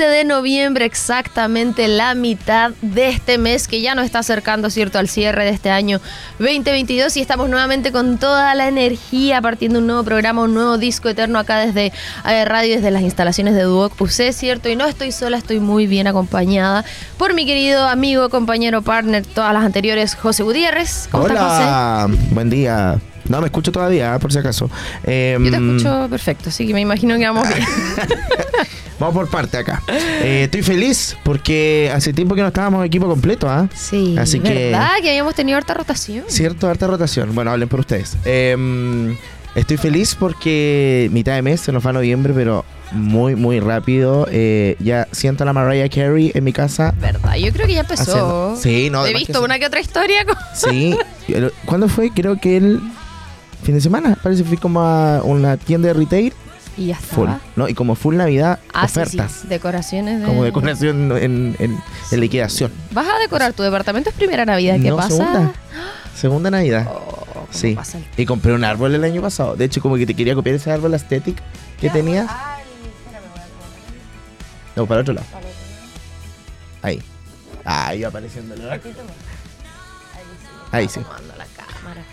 martes 15 de noviembre, exactamente la mitad de este mes que ya nos está acercando, ¿cierto?, al cierre de este año 2022 y estamos nuevamente con toda la energía partiendo un nuevo programa, un nuevo disco eterno acá desde AE Radio, desde las instalaciones de Duoc UC, ¿cierto? Y no estoy sola, estoy muy bien acompañada por mi querido amigo, compañero, partner, todas las anteriores, José Gutiérrez. ¿Cómo Hola, José? buen día. No, me escucho todavía, por si acaso. Eh, Yo te escucho perfecto, así que me imagino que vamos bien. vamos por parte acá. Eh, estoy feliz porque hace tiempo que no estábamos equipo completo, ¿ah? Sí. Así ¿verdad? que... habíamos tenido harta rotación. Cierto, harta rotación. Bueno, hablen por ustedes. Em, estoy feliz porque mitad de mes se nos va noviembre, pero muy, muy rápido. Eh, ya siento a la Mariah Carey en mi casa. ¿Verdad? Yo creo que ya empezó. Sí, no. He visto una que otra historia. Sí. ¿Cuándo fue? Creo que el fin de semana. Parece que fui como a una tienda de retail. Y ya Full, ¿no? Y como full Navidad, ah, ofertas. Decoraciones de... Como decoración en, en, liquidación. ¿Vas a decorar tu departamento? ¿Es primera Navidad? ¿Qué pasa? Segunda. Segunda Navidad. Oh, sí. Y compré un árbol el año pasado. De hecho, como que te quería copiar ese árbol aesthetic que tenía. No, para otro lado. Ahí. Ahí apareciendo el Ahí sí.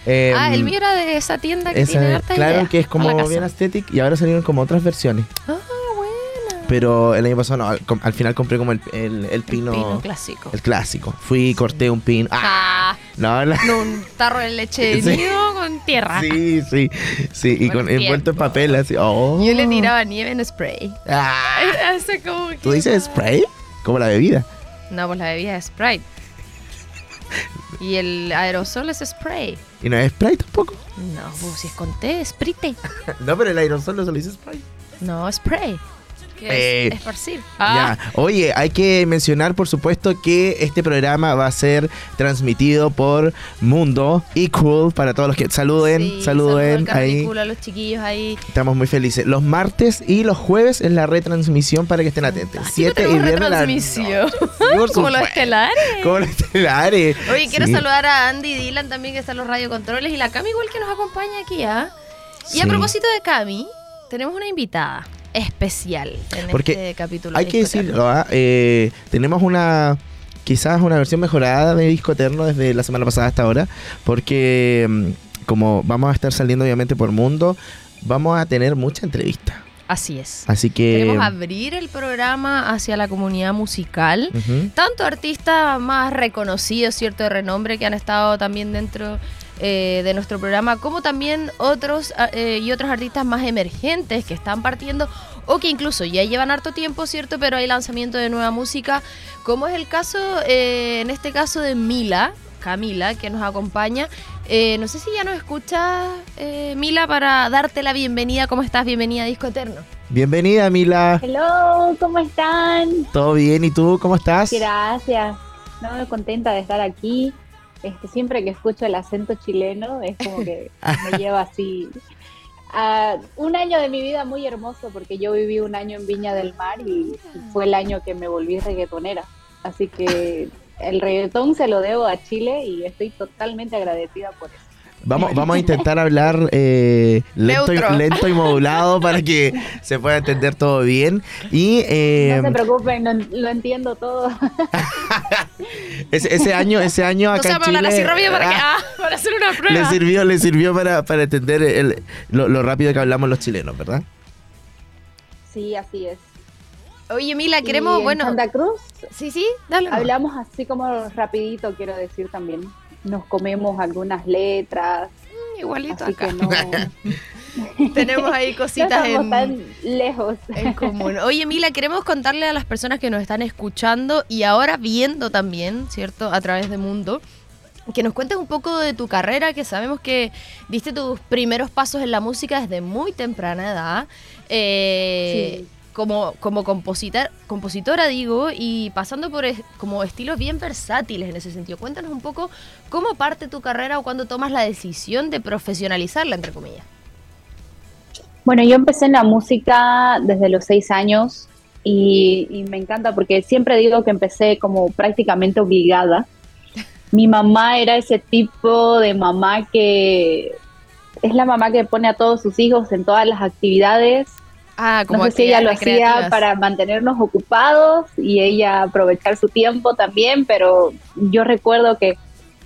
Eh, ah, el mío era de esa tienda que tiene harta Claro que es como bien estético y ahora salieron como otras versiones. Ah, bueno. Pero el año pasado no, al, final compré como el, el, pino, el pino clásico. El clásico. Fui y corté un pin. Ah, ah no, no, un tarro de leche de nido con tierra. Sí, sí, sí. Y con envuelto en papel así. Oh. Yo le tiraba nieve en spray. Ah. ¿Tú dices spray? Como la bebida. No, pues la bebida es Sprite. Y el aerosol es spray. ¿Y no es spray tampoco? No, pues si es con té, sprite. no, pero el aerosol no se lo dice spray. No, spray es eh, esparcir. Ah. Oye, hay que mencionar, por supuesto, que este programa va a ser transmitido por Mundo y Cool para todos los que saluden, saluden ahí. A los chiquillos ahí. Estamos muy felices. Los martes y los jueves es la retransmisión para que estén atentos. Siete y viernes la retransmisión. Como los estelares. Como los estelares. Oye, quiero saludar a Andy y Dylan también que están los radiocontroles y la Cami igual que nos acompaña aquí, ¿ah? Y a propósito de Cami, tenemos una invitada especial en Porque este capítulo. Hay que decirlo, ¿ah? eh, tenemos una quizás una versión mejorada de Disco Eterno desde la semana pasada hasta ahora, porque mm, como vamos a estar saliendo obviamente por mundo, vamos a tener mucha entrevista. Así es. Así que. Queremos abrir el programa hacia la comunidad musical. Tanto artistas más reconocidos, cierto, de renombre, que han estado también dentro eh, de nuestro programa, como también otros ah, eh, y otros artistas más emergentes que están partiendo o que incluso ya llevan harto tiempo, ¿cierto? Pero hay lanzamiento de nueva música, como es el caso, eh, en este caso de Mila, Camila, que nos acompaña. no sé si ya nos escucha, Mila, para darte la bienvenida. ¿Cómo estás? Bienvenida a Disco Eterno. Bienvenida, Mila. Hello, ¿cómo están? Todo bien, ¿y tú cómo estás? Gracias. No, contenta de estar aquí. Este, siempre que escucho el acento chileno es como que me lleva así a un año de mi vida muy hermoso porque yo viví un año en Viña del Mar y, fue el año que me volví reggaetonera. Así que el reggaetón se lo debo a Chile y estoy totalmente agradecida por eso. Vamos, vamos a intentar hablar eh, lento, y, lento, y, modulado para que se pueda entender todo bien. Y, eh, no se preocupen, lo entiendo todo. ese, año, ese año acá en Chile, así rápido para, ah, para, hacer una prueba. Le sirvió, le sirvió para, para entender el, lo, rápido que hablamos los chilenos, ¿verdad? Sí, así es. Oye, Mila, queremos, bueno... Santa Cruz. Sí, sí, dale. Hablamos así como rapidito, quiero decir también nos comemos algunas letras. Mm, igualito acá. Tenemos ahí cositas en, tan lejos. en común. Oye, Mila, queremos contarle a las personas que nos están escuchando y ahora viendo también, ¿cierto? A través de Mundo, que nos cuentes un poco de tu carrera, que sabemos que diste tus primeros pasos en la música desde muy temprana edad. Eh, sí como, como compositor, compositora, digo, y pasando por como estilos bien versátiles en ese sentido. Cuéntanos un poco cómo parte tu carrera o cuando tomas la decisión de profesionalizarla, entre comillas. Bueno, yo empecé en la música desde los seis años y, me encanta porque siempre digo que empecé como prácticamente obligada. Mi mamá era ese tipo de mamá que es la mamá que pone a todos sus hijos en todas las actividades Ah, como no sé si ella lo hacía para mantenernos ocupados y ella aprovechar su tiempo también, pero yo recuerdo que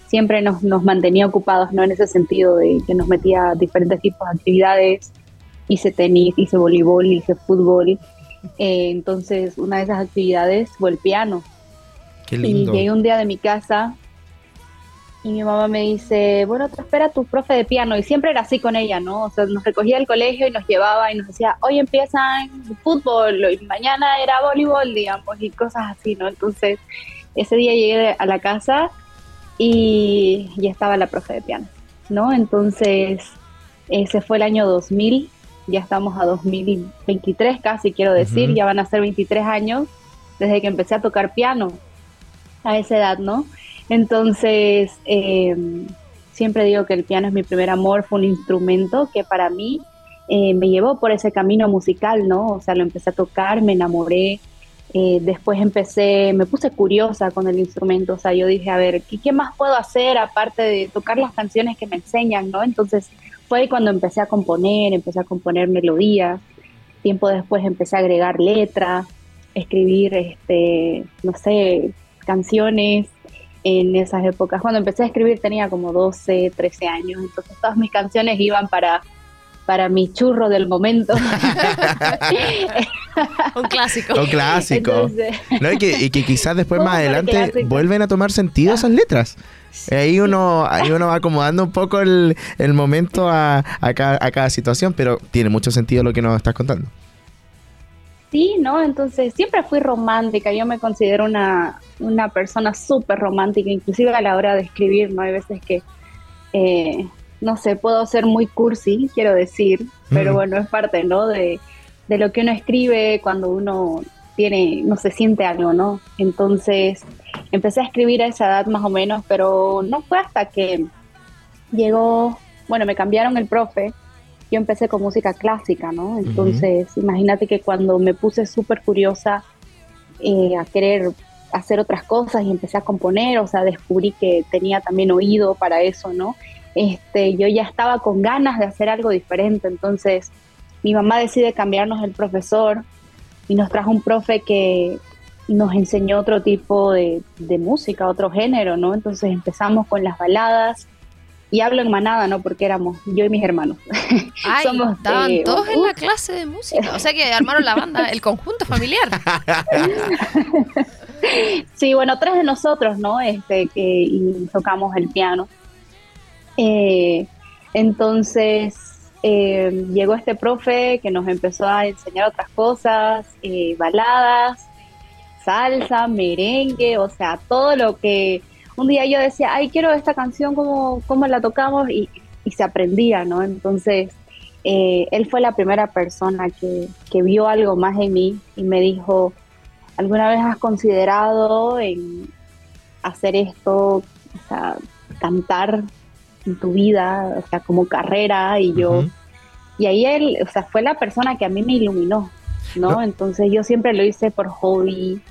siempre nos, nos mantenía ocupados, ¿no? En ese sentido de que nos metía a diferentes tipos de actividades. Hice tenis, hice voleibol, hice fútbol. Eh, entonces, una de esas actividades fue el piano. Qué lindo. Y llegué un día de mi casa y mi mamá me dice, bueno, te espera tu profe de piano. Y siempre era así con ella, ¿no? O sea, nos recogía del colegio y nos llevaba y nos decía, hoy empiezan fútbol y mañana era voleibol, digamos, y cosas así, ¿no? Entonces, ese día llegué a la casa y ya estaba la profe de piano, ¿no? Entonces, ese fue el año 2000, ya estamos a 2023 casi, quiero decir, ya van a ser 23 años desde que empecé a tocar piano a esa edad, ¿no? Entonces, eh, siempre digo que el piano es mi primer amor, fue un instrumento que para mí eh, me llevó por ese camino musical, ¿no? O sea, lo empecé a tocar, me enamoré, eh, después empecé, me puse curiosa con el instrumento, o sea, yo dije, a ver, ¿qué, ¿qué, más puedo hacer aparte de tocar las canciones que me enseñan, ¿no? Entonces fue ahí cuando empecé a componer, empecé a componer melodías, tiempo después empecé a agregar letras, escribir, este, no sé, canciones, en esas épocas. Cuando empecé a escribir tenía como 12, 13 años, entonces todas mis canciones iban para, para mi churro del momento. Un clásico. Un clásico. y, que, quizás después más adelante vuelven a tomar sentido esas letras. Ahí uno, ahí uno va acomodando un poco el, momento a, a, cada, situación, pero tiene mucho sentido lo que nos estás contando. Sí, ¿no? Entonces siempre fui romántica, yo me considero una, una persona súper romántica, inclusive a la hora de escribir, ¿no? Hay veces que, eh, no sé, puedo ser muy cursi, quiero decir, pero bueno, es parte, ¿no? De, de lo que uno escribe cuando uno tiene, no se siente algo, ¿no? Entonces empecé a escribir a esa edad más o menos, pero no fue hasta que llegó, bueno, me cambiaron el profe yo empecé con música clásica, ¿no? Entonces, imagínate que cuando me puse súper curiosa eh, a querer hacer otras cosas y empecé a componer, o sea, descubrí que tenía también oído para eso, ¿no? Este, yo ya estaba con ganas de hacer algo diferente, entonces mi mamá decide cambiarnos el profesor y nos trajo un profe que nos enseñó otro tipo de, de música, otro género, ¿no? Entonces empezamos con las baladas, y hablo en manada, ¿no? Porque éramos yo y mis hermanos. Ay, estaban eh, todos en la clase de música. O sea que armaron la banda, el conjunto familiar. sí, bueno, tres de nosotros, ¿no? Este, que y tocamos el piano. Eh, entonces eh, llegó este profe que nos empezó a enseñar otras cosas, baladas, salsa, merengue, o sea, todo lo que un día yo decía, ay, quiero esta canción, ¿cómo, cómo la tocamos? Y, se aprendía, ¿no? Entonces, eh, él fue la primera persona que, vio algo más en mí y me dijo, ¿alguna vez has considerado en hacer esto, o sea, cantar en tu vida, o sea, como carrera? Y yo, y ahí él, o sea, fue la persona que a mí me iluminó, ¿no? Entonces yo siempre lo hice por hobby.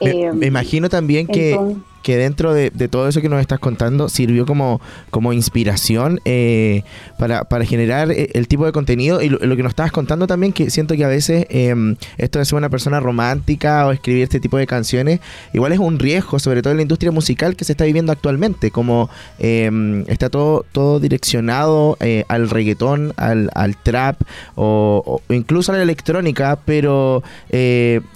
Me, me imagino también que, que dentro de, todo eso que nos estás contando sirvió como, como inspiración eh, para, generar eh, el tipo de contenido y lo, que nos estabas contando también, que siento que a veces em, esto de ser una persona romántica o escribir este tipo de canciones, igual es un riesgo, sobre todo en la industria musical que se está viviendo actualmente, como em, está todo, todo direccionado eh, al reggaetón, al, trap o, incluso a la electrónica, pero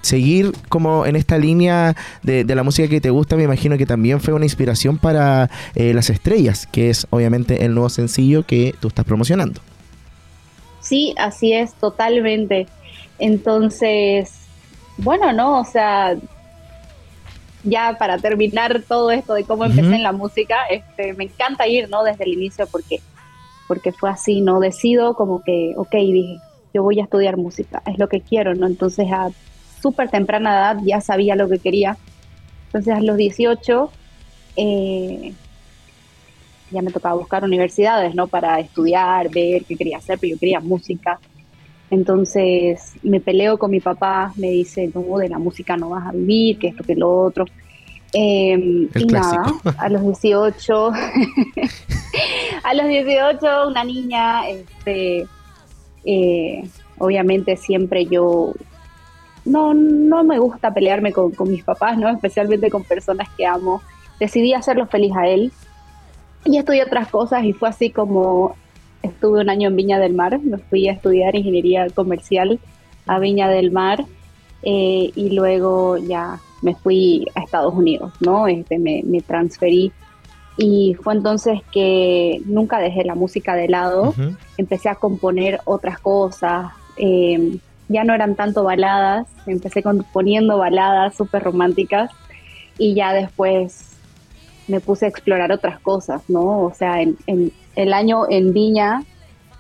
seguir como en esta línea de la música que te gusta, me imagino que también fue una inspiración para eh, Las Estrellas, que es obviamente el nuevo sencillo que tú estás promocionando. Sí, así es, totalmente. Entonces, bueno, ¿no? O sea, ya para terminar todo esto de cómo empecé en la música, este, me encanta ir, ¿no? Desde el inicio porque, porque fue así, ¿no? Decido como que, ok, dije, yo voy a estudiar música, es lo que quiero, ¿no? Entonces a súper temprana edad ya sabía lo que quería entonces a los 18 eh, ya me tocaba buscar universidades, ¿no? Para estudiar, ver qué quería hacer, pero yo quería música. Entonces me peleo con mi papá, me dice, no, de la música no vas a vivir, que esto, que lo otro. Em, y nada, a los 18, a los 18 una niña este, eh, obviamente siempre yo no, no me gusta pelearme con, mis papás, ¿no? Especialmente con personas que amo. Decidí hacerlo feliz a él. Y estudié otras cosas y fue así como estuve un año en Viña del Mar. Me fui a estudiar ingeniería comercial a Viña del Mar. Eh, y luego ya me fui a Estados Unidos, ¿no? Este, me, me transferí y fue entonces que nunca dejé la música de lado, empecé a componer otras cosas, eh, ya no eran tanto baladas, empecé componiendo baladas súper románticas y ya después me puse a explorar otras cosas, ¿no? O sea, en, el año en Viña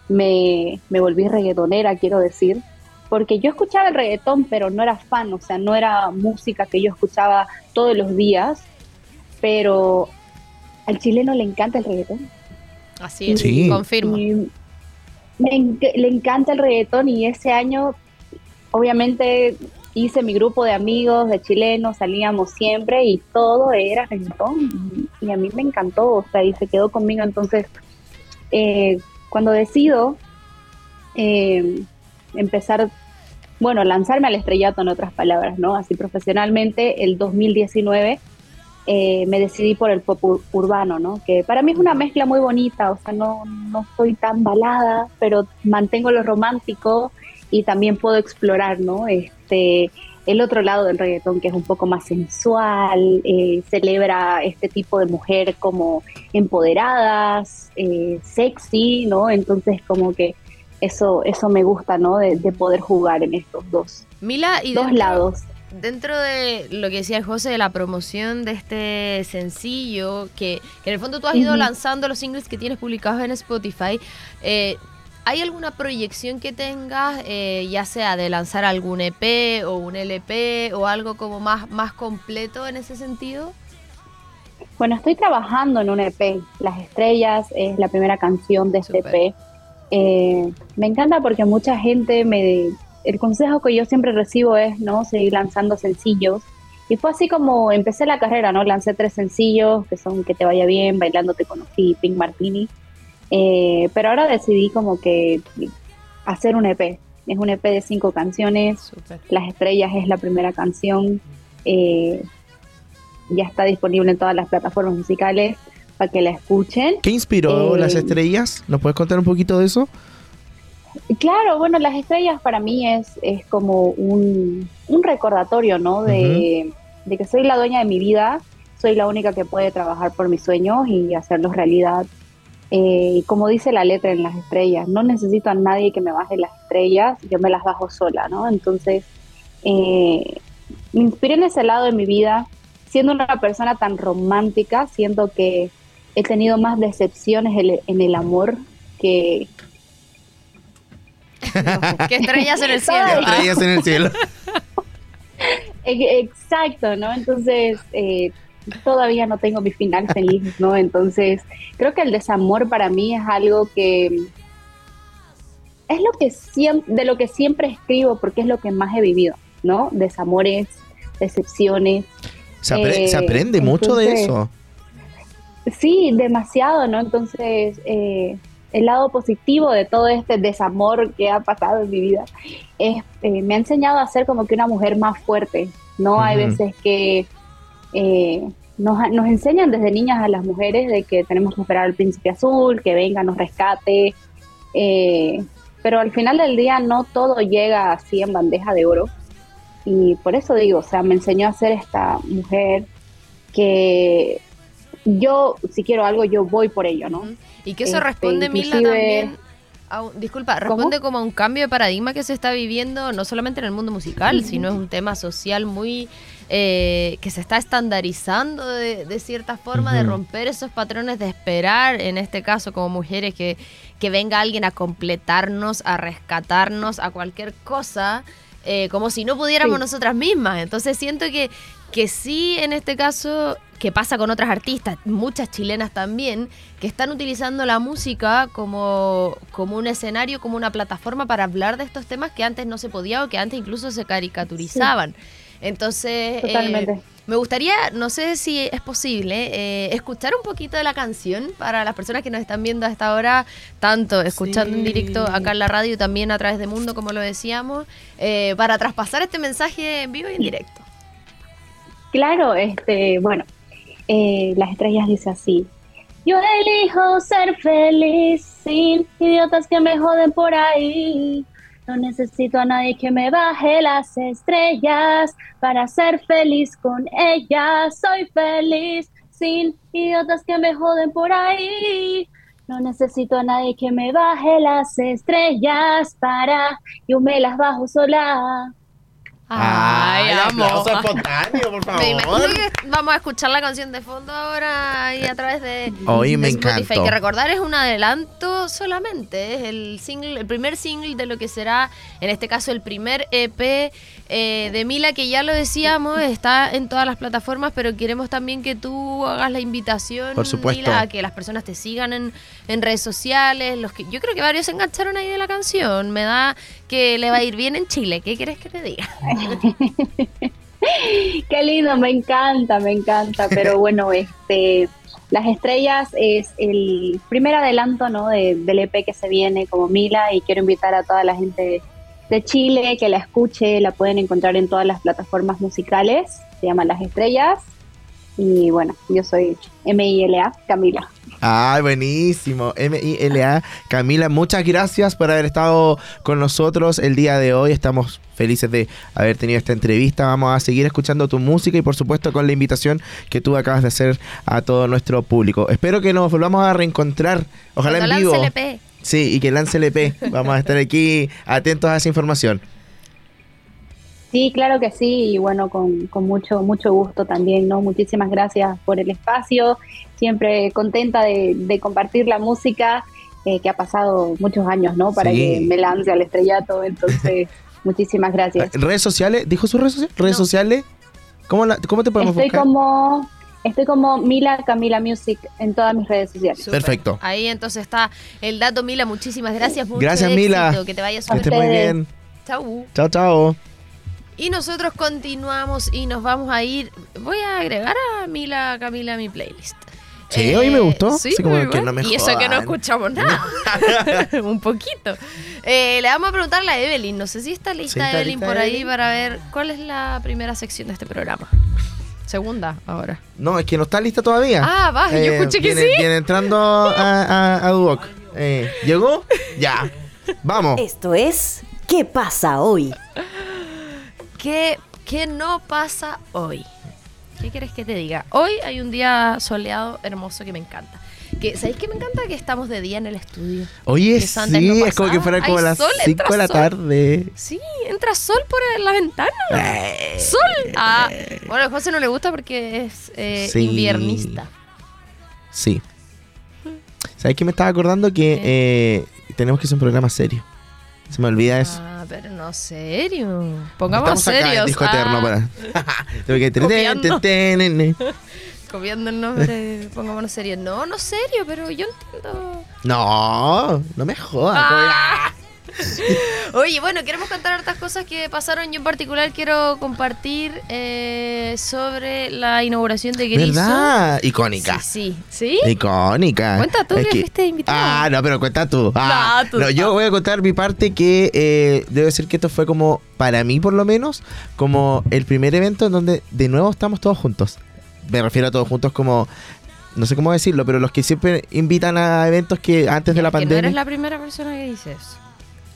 me, me volví reggaetonera, quiero decir, porque yo escuchaba el reggaetón, pero no era fan, o sea, no era música que yo escuchaba todos los días, pero al chileno le encanta el reggaetón. Así es, sí. confirmo. le encanta el reggaetón y ese año, obviamente, hice mi grupo de amigos de chilenos, salíamos siempre y todo era reggaetón. Y, a mí me encantó, o sea, y se quedó conmigo. Entonces, eh, cuando decido eh, empezar, bueno, lanzarme al estrellato en otras palabras, ¿no? Así profesionalmente, el 2019 eh, me decidí por el pop urbano, ¿no? Que para mí es una mezcla muy bonita, o sea, no, no soy tan balada, pero mantengo lo romántico y también puedo explorar, ¿no? Este, el otro lado del reggaetón, que es un poco más sensual, eh, celebra este tipo de mujer como empoderadas, eh, sexy, ¿no? Entonces como que eso, eso me gusta, ¿no? De, poder jugar en estos dos, Mila, y dos lados dentro de lo que decía José de la promoción de este sencillo, que, en el fondo tú has ido lanzando los singles que tienes publicados en Spotify, eh, ¿hay alguna proyección que tengas, eh, ya sea de lanzar algún EP o un LP o algo como más, más completo en ese sentido? Bueno, estoy trabajando en un EP. Las Estrellas es la primera canción de este EP. Eh, me encanta porque mucha gente me, el consejo que yo siempre recibo es, ¿no? Seguir lanzando sencillos. Y fue así como empecé la carrera, ¿no? Lancé tres sencillos, que son Que te vaya bien, Bailando te conocí, Pink Martini. Eh, pero ahora decidí como que hacer un EP. Es un EP de cinco canciones. Las Estrellas es la primera canción. Eh, ya está disponible en todas las plataformas musicales para que la escuchen. ¿Qué inspiró Las eh, Estrellas? ¿Nos puedes contar un poquito de eso? Claro, bueno, las estrellas para mí es, es como un, recordatorio, ¿no? De, que soy la dueña de mi vida, soy la única que puede trabajar por mis sueños y hacerlos realidad. Eh, como dice la letra en las estrellas, no necesito a nadie que me baje las estrellas, yo me las bajo sola, ¿no? Entonces, eh, me inspiré en ese lado de mi vida, siendo una persona tan romántica, siento que he tenido más decepciones en el amor que, que estrellas en el cielo. estrellas en el cielo. Exacto, ¿no? Entonces, eh, todavía no tengo mi final feliz, ¿no? Entonces, creo que el desamor para mí es algo que es lo que siempre, de lo que siempre escribo porque es lo que más he vivido, ¿no? Desamores, decepciones. Se, eh, aprende mucho de eso. Sí, demasiado, ¿no? Entonces, eh, el lado positivo de todo este desamor que ha pasado en mi vida es, eh, me ha enseñado a ser como que una mujer más fuerte, ¿no? Hay veces que eh, nos, enseñan desde niñas a las mujeres de que tenemos que esperar al príncipe azul, que venga, nos rescate, eh, pero al final del día no todo llega así en bandeja de oro. Y por eso digo, o sea, me enseñó a ser esta mujer que yo, si quiero algo, yo voy por ello, ¿no? Y que eso este, responde, Mila, también. disculpa, responde como a un cambio de paradigma que se está viviendo no solamente en el mundo musical, sino es un tema social muy eh, que se está estandarizando de, cierta forma, de romper esos patrones de esperar, en este caso como mujeres, que, que venga alguien a completarnos, a rescatarnos, a cualquier cosa. Eh, como si no pudiéramos nosotras mismas. Entonces siento que, que sí, en este caso, que pasa con otras artistas, muchas chilenas también, que están utilizando la música como, como un escenario, como una plataforma para hablar de estos temas que antes no se podía o que antes incluso se caricaturizaban. Entonces, eh, Me gustaría, no sé si es posible, eh, escuchar un poquito de la canción para las personas que nos están viendo hasta ahora, tanto escuchando en directo acá en la radio y también a través de Mundo, como lo decíamos, eh, para traspasar este mensaje en vivo y en directo. Claro, este, bueno, eh, las estrellas dice así. Yo elijo ser feliz sin idiotas que me joden por ahí. No necesito a nadie que me baje las estrellas para ser feliz con ellas. Soy feliz sin idiotas que me joden por ahí. No necesito a nadie que me baje las estrellas para yo me las bajo sola. Ay, aplauso espontáneo, por favor. Me imagino que vamos a escuchar la canción de fondo ahora y a través de, Hoy me Spotify. Que recordar es un adelanto solamente, es el single, el primer single de lo que será, en este caso, el primer EP eh, de Mila, que ya lo decíamos, está en todas las plataformas, pero queremos también que tú hagas la invitación, Por supuesto. Mila, a que las personas te sigan en, en redes sociales. Los que, yo creo que varios se engancharon ahí de la canción. Me da que le va a ir bien en Chile. ¿Qué quieres que te diga? Qué lindo, me encanta, me encanta. Pero bueno, este, Las Estrellas es el primer adelanto ¿no? del EP que se viene como Mila y quiero invitar a toda la gente de Chile que la escuche, la pueden encontrar en todas las plataformas musicales, se llama Las Estrellas. Y bueno, yo soy MILA, Camila. Ah, buenísimo. M-I-L-A. Camila, muchas gracias por haber estado con nosotros el día de hoy. Estamos felices de haber tenido esta entrevista. Vamos a seguir escuchando tu música y por supuesto con la invitación que tú acabas de hacer a todo nuestro público. Espero que nos volvamos a reencontrar. Ojalá en vivo. Sí, y que lance el EP. Vamos a estar aquí atentos a esa información. Sí, claro que sí, y bueno, con, mucho, mucho gusto también, ¿no? Muchísimas gracias por el espacio, siempre contenta de, compartir la música, eh, que ha pasado muchos años, ¿no? Para que me lance al estrellato, entonces, muchísimas gracias. ¿Redes sociales? ¿Dijo sus redes sociales? ¿Redes sociales? ¿Cómo, ¿Cómo te podemos Estoy como... Estoy como Mila Camila Music en todas mis redes sociales. Perfecto. Ahí entonces está el dato, Mila. Muchísimas gracias. gracias, Mila. Que te vaya súper muy bien. Chau. Chao, chao. Y nosotros continuamos y nos vamos a ir. Voy a agregar a Mila Camila a mi playlist. Sí, hoy me gustó. Sí, Y eso que no escuchamos nada. Un poquito. Eh, le vamos a preguntar a la Evelyn. No sé si está lista Evelyn por ahí para ver cuál es la primera sección de este programa. Segunda, ahora. No, es que no está lista todavía. Ah, va, yo eh, escuché que sí. Viene entrando a, a, Duoc. Eh, ¿Llegó? Ya. Vamos. Esto es ¿Qué pasa hoy? ¿Qué, ¿Qué no pasa hoy? ¿Qué quieres que te diga? Hoy hay un día soleado, hermoso, que me encanta. Que, ¿Sabéis que me encanta que estamos de día en el estudio? Oye, sí, es como que fuera como a las 5 de la tarde. Sí, entra sol por la ventana. Eh. ¡Sol! Ah, bueno, a José no le gusta porque es eh, inviernista. Sí. ¿Sabéis que me estaba acordando que eh, tenemos que hacer un programa serio? Se me olvida eso. Pero no serio. Pongamos serio. Disco eterno para. Copiando el nombre, pongámonos serio. No, no serio, pero yo entiendo. No, no me jodas. Ah. Oye, bueno, queremos contar hartas cosas que pasaron. Yo en particular quiero compartir eh, sobre la inauguración de Griso. ¿Verdad? Icónica. Sí, sí. Icónica. Cuenta tú que, fuiste invitado. Ah, no, pero cuenta tú. Ah, no, yo voy a contar mi parte que eh, debo decir que esto fue como, para mí por lo menos, como el primer evento en donde de nuevo estamos todos juntos. Me refiero a todos juntos como no sé cómo decirlo, pero los que siempre invitan a eventos que antes de la pandemia. No eres la primera persona que dices.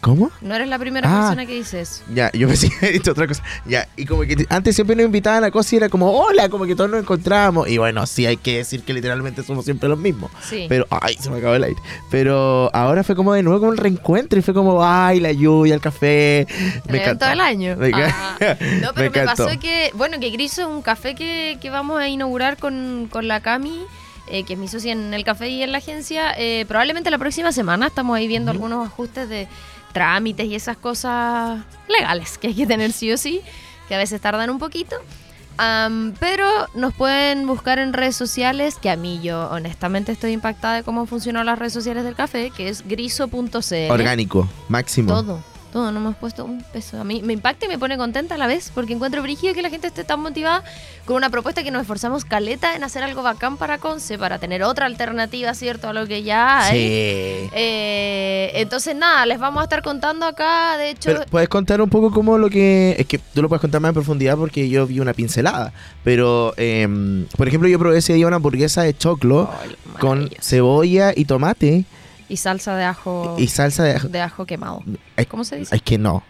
¿Cómo? No eres la primera ah. persona que dice eso. Ya, yo pensé que dicho otra cosa. Ya, y como que antes siempre nos invitaban a cosas y era como, hola, como que todos nos encontramos. Y bueno, sí hay que decir que literalmente somos siempre los mismos. Sí. Pero, ay, se me acabó el aire. Pero ahora fue como de nuevo como un reencuentro y fue como, ay, la lluvia, el café. Me encantó. todo el año. Ah. no, pero me, pasó que, bueno, que Griso es un café que, que vamos a inaugurar con, con la Cami. Eh, que es mi socia en el café y en la agencia, eh, probablemente la próxima semana estamos ahí viendo algunos ajustes de, trámites y esas cosas legales que hay que tener sí o sí, que a veces tardan un poquito. pero nos pueden buscar en redes sociales, que a mí yo honestamente estoy impactada de cómo funcionan las redes sociales del café, que es griso.cl. Orgánico, máximo. Todo, Todo, no hemos puesto un peso. A mí me impacta y me pone contenta a la vez porque encuentro brígido que la gente esté tan motivada con una propuesta que nos esforzamos caleta en hacer algo bacán para Conce, para tener otra alternativa, ¿cierto? A lo que ya hay. Sí. Eh, entonces, nada, les vamos a estar contando acá. De hecho, Pero puedes contar un poco cómo lo que. Es que tú lo puedes contar más en profundidad porque yo vi una pincelada. Pero, em, por ejemplo, yo probé ese día una hamburguesa de choclo con cebolla y tomate y salsa de ajo, y salsa de. de ajo quemado. Ay, ¿Cómo se dice? Es que no.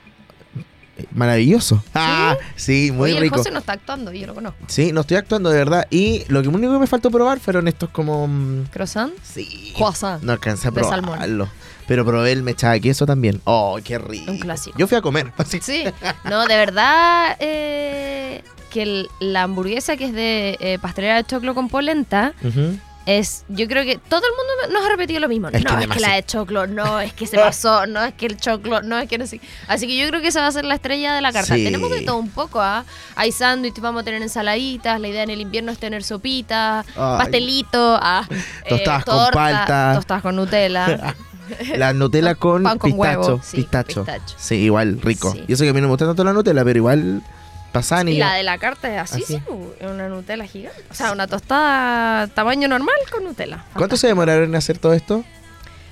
Maravilloso. Ah, sí, muy Oye, el rico. José no está actuando, yo lo conozco. Sí, no estoy actuando de verdad. Y lo que único que me faltó probar fueron estos como. mm, ¿Croissant? Sí. Croissant. No alcancé a De salmón. probarlo. Pero probé el mechada de queso también. Oh, qué rico. Un clásico. Yo fui a comer. así. Sí, no, de verdad eh, que el- la hamburguesa que es de eh, pastelera de choclo con polenta Ujú. Es, yo creo que todo el mundo nos ha repetido lo mismo. Es que no, es que la de choclo, no, es que se pasó, no, es que el choclo, no, es que no sé. Así que yo creo que esa va a ser la estrella de la carta. Sí. Tenemos de todo un poco, ¿ah? Hay sándwich, vamos a tener ensaladitas, la idea en el invierno es tener sopita, Ay. pastelito, ah, Tostadas con torta, palta. Tostadas con Nutella. La Nutella con, Pan con pistacho. huevo, sí, pistacho. pistacho. Sí, igual, rico. Sí. Y eso que a mí no me gusta tanto la Nutella, pero igual pasan y la de la carta es así, Así. sí, una Nutella gigante. O sea, una tostada tamaño normal con Nutella. ¿Cuánto se demoraron en hacer todo esto?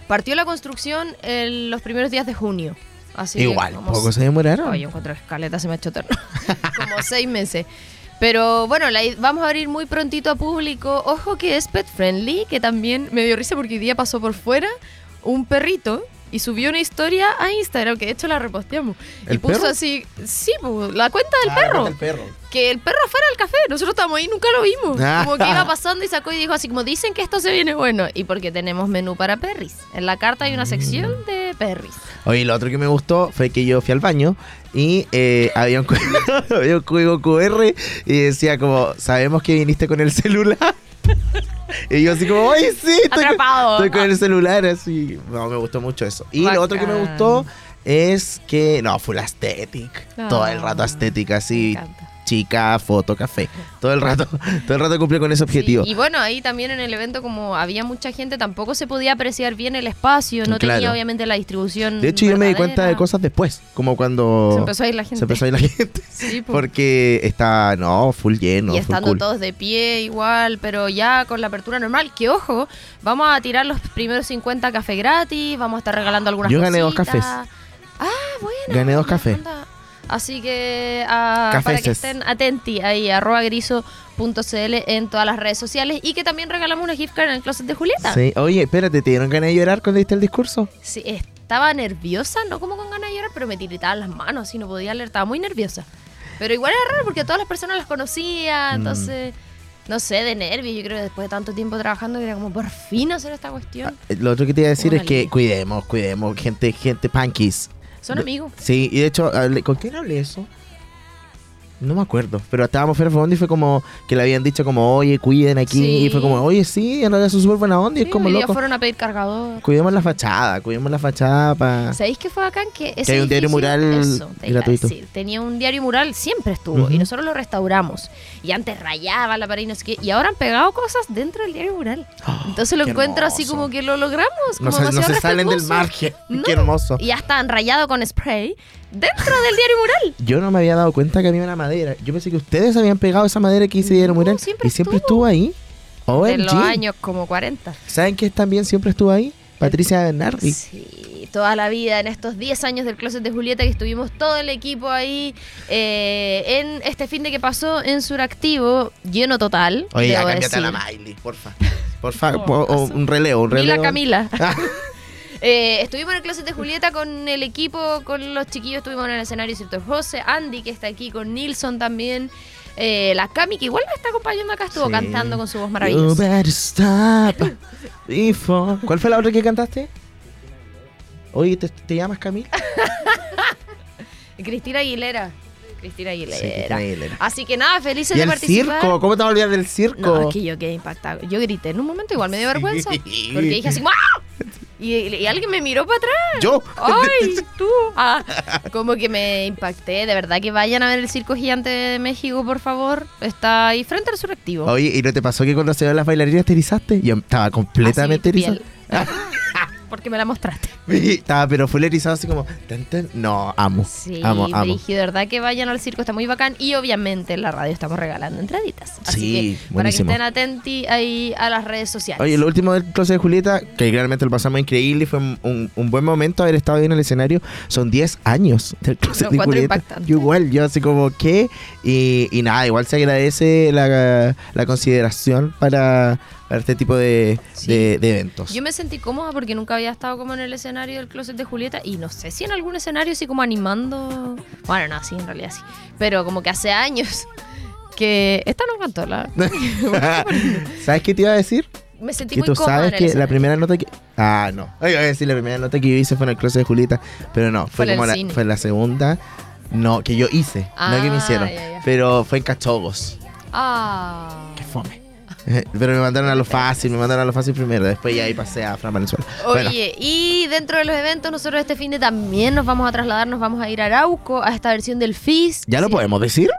Partió la construcción en los primeros días de junio. Así igual, como poco se demoraron. Encuentro escaleta se me ha hecho eterno. Como seis meses. Pero bueno, la vamos a abrir muy prontito a público. Ojo que es pet friendly, que también me dio risa porque hoy día pasó por fuera un perrito y subió una historia a Instagram, que de hecho la reposteamos. y ¿El puso perro? así, sí, pu, la cuenta del Ah, perro. el perro. Que el perro fuera del café, nosotros estábamos ahí, nunca lo vimos. Ah. Como que iba pasando y sacó y dijo así como dicen que esto se viene bueno. Y porque tenemos menú para perris. En la carta hay una sección de perris. Oye, lo otro que me gustó fue que yo fui al baño y eh, había, un, había un código QR y decía como, sabemos que viniste con el celular. y yo así como, ¡ay, sí! Estoy Atrapado. Estoy con el celular, así. No, me gustó mucho eso. Y lo otro que me gustó es que, no, full aesthetic. Todo el rato Ah, estética, Me así, encanta. Chica, foto, café. Todo el rato, todo el rato cumple con ese objetivo. Sí, y bueno, ahí también en el evento, como había mucha gente, tampoco se podía apreciar bien el espacio, no Claro. tenía obviamente la distribución. De hecho, yo me di cuenta de cosas después, como cuando Se empezó a ir la gente. se empezó a ir la gente. Sí, po. Porque está, no, full lleno, y full estando cool. todos de pie igual, pero ya con la apertura normal, que ojo, vamos a tirar los primeros 50 cafés gratis, vamos a estar regalando algunas Yo gané dos cafés. Ah, bueno. Gané dos cafés. anda. Así que ah, para que estén atentos ahí, arroba griso.cl en todas las redes sociales y que también regalamos una gift card en el closet de Julieta. Sí. Oye, espérate, ¿te dieron ganas de llorar cuando diste el discurso? Sí, estaba nerviosa, no como con ganas de llorar, pero me tiritaban las manos, así no podía leer, estaba muy nerviosa. Pero igual era raro porque todas las personas las conocía, Mm. entonces, no sé, de nervios, yo creo que después de tanto tiempo trabajando, que era como por fin hacer esta cuestión. Eh, Lo otro que te iba a decir es que cuidemos, cuidemos, gente, gente punkies. Son amigos. Sí, y de hecho, ¿con quién hablé eso? No me acuerdo, pero estábamos fuera de fondo y fue como que le habían dicho como, oye, cuiden aquí. Sí. Y fue como, oye, sí, en realidad son súper buena onda y es Sí, como loco. fueron a pedir cargador. Cuidemos la fachada, cuidemos la fachada para... ¿Sabéis qué fue bacán? Que, ese hay un diario mural eso, te gratuito. decir, tenía un diario mural, siempre estuvo, Ujú. y nosotros lo restauramos. Y antes rayaba la pared y no sé qué, y ahora han pegado cosas dentro del diario mural. Entonces lo encuentro así hermoso. como que lo logramos. No como se, no se salen del margen. No. Qué hermoso. Y ya están rayado con spray dentro del diario mural. Yo no me había dado cuenta que había una madera. Yo pensé que ustedes habían pegado esa madera que hice dieron No, mural. siempre y siempre estuvo. estuvo ahí. En los OMG. años como 40. ¿Saben quién también siempre estuvo ahí? Patricia Bernardi. Sí, toda la vida, en estos 10 años del Closet de Julieta, que estuvimos todo el equipo ahí, eh, en este fin de que pasó en Suractivo, lleno total. Debo cámbiate a la. Miley, porfa. Porfa, Oh, o un relevo, un relevo. Mila Camila. Ah, Eh, estuvimos en el Closet de Julieta con el equipo, con los chiquillos, estuvimos en el escenario, ¿cierto? José, Andy, que está aquí, con Nilsson también. eh, la Cami, que igual me está acompañando acá, estuvo Sí. cantando con su voz maravillosa. stop before- ¿Cuál fue la otra que cantaste? Oye, ¿te, te llamas Camila? Cristina Aguilera. Cristina Aguilera. Cristina Aguilera. Así que nada, felices Y de el participar. circo, ¿cómo te vas a olvidar del circo? No, es que yo quedé impactada. Yo grité en un momento, igual me dio vergüenza. Sí. Porque dije así, ¡ah! Y, y alguien me miró para atrás. Yo. ¡Ay, tú! Ah, como que me impacté. De verdad que vayan a ver el Circo Gigante de México, por favor. Está ahí frente al suractivo. Oye, ¿y no te pasó que cuando se ven las bailarinas te erizaste? Yo estaba completamente Así, erizado. porque me la mostraste. Estaba pero fue erizado así como. tan, tan. No, amo. Sí, amo, amo. brígido, de verdad que vayan al circo, está muy bacán. Y obviamente en la radio estamos regalando entraditas. Así Sí, que para que buenísimo. estén atentos ahí a las redes sociales. Oye, lo último del closet de Julieta, que realmente lo pasamos increíble y fue un, un- buen momento haber estado ahí en el escenario. Son 10 años del closet Lo de Julieta. Yo igual, yo así como, ¿qué? Y, y nada, igual se agradece la, la consideración para, para este tipo de, Sí. de- de eventos. Yo me sentí cómoda porque nunca había estado como en el escenario del closet de Julieta y no sé si en algún escenario así como animando. Bueno, no, sí, en realidad sí. Pero como que hace años que. Esta no cantó, la. ¿Sabes qué te iba a decir? Me sentí Que muy tú cómoda sabes en el que la primera nota que. Ah, no. Ay, iba a decir, la primera nota que yo hice fue en el closet de Julieta. Pero no, fue Fue como la, fue la segunda. No, que yo hice. no que me Ah, hicieron. ya, ya. Pero fue en Cachogos. Ah. Qué fome. Pero me mandaron a lo fácil, me mandaron a lo fácil primero. Después ya ahí pasé a Fran Valenzuela. Bueno, Oye, y dentro de los eventos, nosotros este fin de también nos vamos a trasladar, nos vamos a ir a Arauco, a esta versión del FIS. ¿ya lo podemos decir?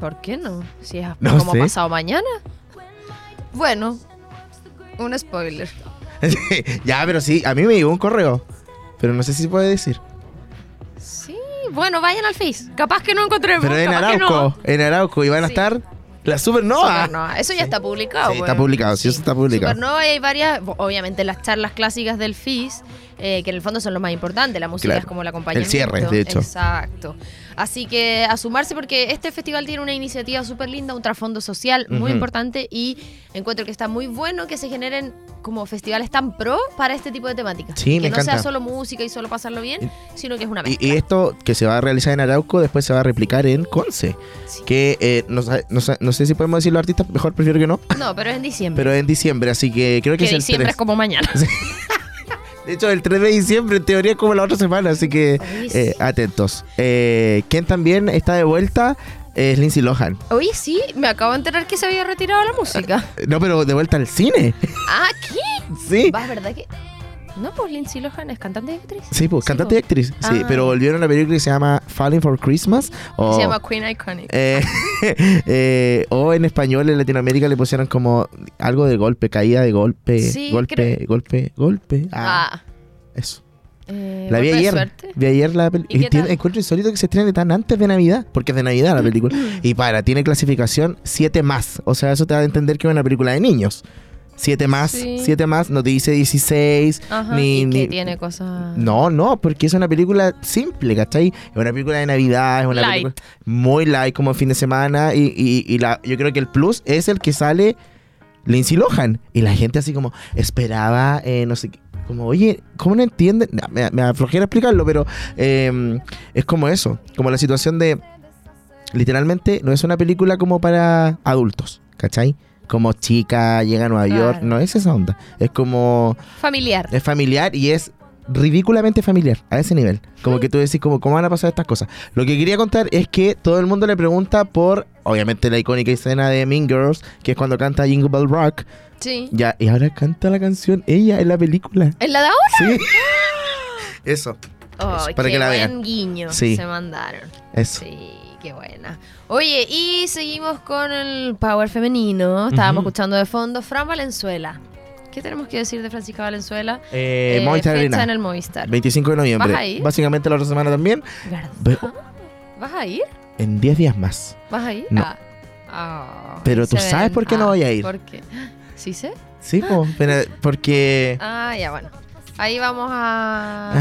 ¿Por qué no? Si es No como sé. pasado mañana. Bueno, un spoiler. ya, pero sí, a mí me llegó un correo. Pero no sé si puede decir. Sí, bueno, vayan al FIS. Capaz que no encontremos. Pero en no. Arauco, en Arauco, y van a estar la Supernova. Supernova. Eso ya está publicado. Sí, está publicado, sí, eso está publicado. Supernova hay varias, obviamente las charlas clásicas del FIS, eh, que en el fondo son lo más importante, la música Claro. es como el acompañamiento. cierre, de hecho. Exacto. Así que a sumarse porque este festival tiene una iniciativa súper linda, un trasfondo social muy Ujú. importante y encuentro que está muy bueno que se generen como festivales tan pro para este tipo de temáticas. Sí, que me no sea encanta. solo música y solo pasarlo bien, sino que es una Y, mezcla. y esto que se va a realizar en Arauco, después se va a replicar en Conce. Sí. Que eh, no, no no sé si podemos decir los artistas, mejor prefiero que no. No, pero es en diciembre. Pero en diciembre, así que creo que, que es el diciembre 3. es como mañana. De hecho, el 3 de diciembre en teoría es como la otra semana, así que Oye, sí. eh, atentos. Eh, quien también está de vuelta es Lindsay Lohan. Oye, sí, me acabo de enterar que se había retirado la música. No, pero de vuelta al cine. ah, ¿qué? sí. ¿Va, verdad que...? No, pues Lindsay Lohan es cantante y actriz. Sí, pues cantante y pues. actriz. Sí, Ah. pero volvieron a una película que se llama Falling for Christmas. O, Se llama Queen Iconic. eh, eh, o en español en Latinoamérica le pusieron como algo de golpe, caída de golpe, Sí, golpe, golpe, golpe. Ah, ah. eso. eh, La vi ayer. suerte. Vi ayer la película. ¿Y Y encuentro insólito que se estrene tan antes de Navidad, porque es de Navidad la película. y para, tiene clasificación 7 más. O sea, eso te da a entender que es una película de niños. 7 más, Sí. 7 más, no te dice 16, Ajá, ni, y que ni- tiene cosas... No, no, porque es una película simple, ¿cachai? Es una película de Navidad, es una Light. película muy light como fin de semana y, y- y la, yo creo que el plus es el que sale Lindsay Lohan y la gente así como esperaba, eh, no sé, qué, como, oye, ¿cómo no entienden? Me, me aflojera explicarlo, pero eh, es como eso, como la situación de, literalmente, no es una película como para adultos, ¿cachai? Como chica, llega a Nueva Claro. York, no es esa onda, es como... Familiar. Es familiar y es ridículamente familiar a ese nivel. Como que tú decís, como, ¿cómo van a pasar estas cosas? Lo que quería contar es que todo el mundo le pregunta por, obviamente, la icónica escena de Mean Girls, que es cuando canta Jingle Bell Rock. Sí. Ya, y ahora canta la canción ella en la película. ¿En la de ahora? Sí. Eso, Oh, Eso, para qué que la vean. guiño Sí. se mandaron. eso. Sí, qué buena. Oye, y seguimos con el power femenino. Estábamos Ujú. escuchando de fondo Fran Valenzuela. ¿Qué tenemos que decir de Francisca Valenzuela? Eh, Eh, Movistar fecha en el Movistar. 25 de noviembre. ¿Vas a ir? Básicamente la otra semana también. ¿Verdad? ¿Vas a ir? En 10 días más. ¿Vas a ir? No. Ah. Ah, Pero tú sabes ven. por qué no Ah, voy a ir. ¿Por qué? ¿Sí sé? Sí, po, porque... Ah, ya, bueno. Ahí vamos a...